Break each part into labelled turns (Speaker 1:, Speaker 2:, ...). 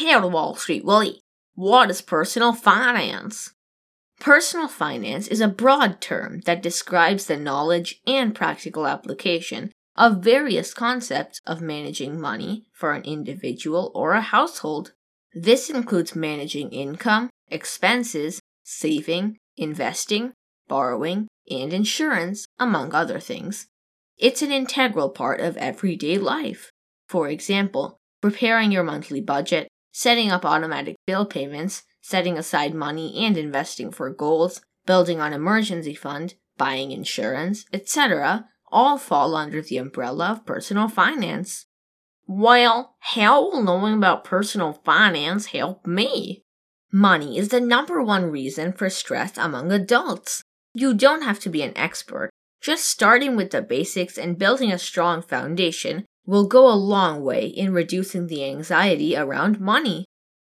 Speaker 1: Hail to Wall Street, Willie. What is personal finance? Personal finance is a broad term that describes the knowledge and practical application of various concepts of managing money for an individual or a household. This includes managing income, expenses, saving, investing, borrowing, and insurance, among other things. It's an integral part of everyday life. For example, preparing your monthly budget, setting up automatic bill payments, setting aside money and investing for goals, building an emergency fund, buying insurance, etc., all fall under the umbrella of personal finance. Well, how will knowing about personal finance help me? Money is the number one reason for stress among adults. You don't have to be an expert. Just starting with the basics and building a strong foundation will go a long way in reducing the anxiety around money.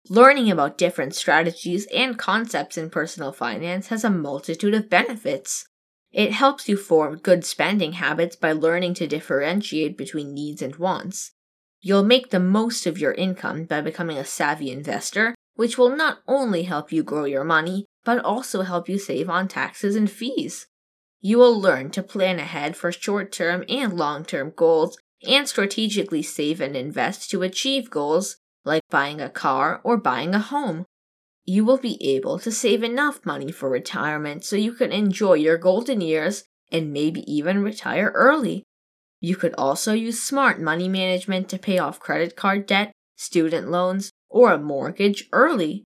Speaker 1: Learning about different strategies and concepts in personal finance has a multitude of benefits. It helps you form good spending habits by learning to differentiate between needs and wants. You'll make the most of your income by becoming a savvy investor, which will not only help you grow your money, but also help you save on taxes and fees. You will learn to plan ahead for short term and long term goals and strategically save and invest to achieve goals like buying a car or buying a home. You will be able to save enough money for retirement so you can enjoy your golden years and maybe even retire early. You could also use smart money management to pay off credit card debt, student loans, or a mortgage early.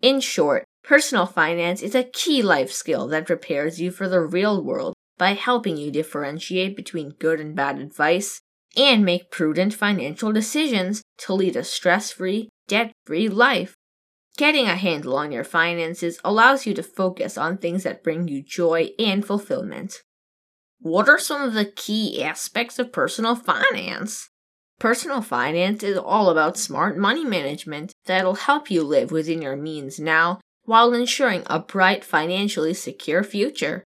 Speaker 1: In short, personal finance is a key life skill that prepares you for the real world by helping you differentiate between good and bad advice and make prudent financial decisions to lead a stress free, debt free life. Getting a handle on your finances allows you to focus on things that bring you joy and fulfillment. What are some of the key aspects of personal finance? Personal finance is all about smart money management that'll help you live within your means now while ensuring a bright, financially secure future.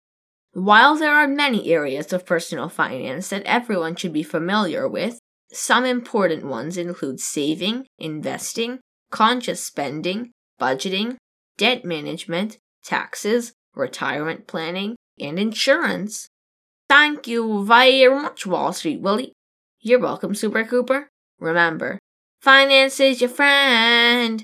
Speaker 1: While there are many areas of personal finance that everyone should be familiar with, some important ones include saving, investing, conscious spending, budgeting, debt management, taxes, retirement planning, and insurance. Thank you very much, Wall Street Willie. You're welcome, Super Cooper. Remember, finance is your friend.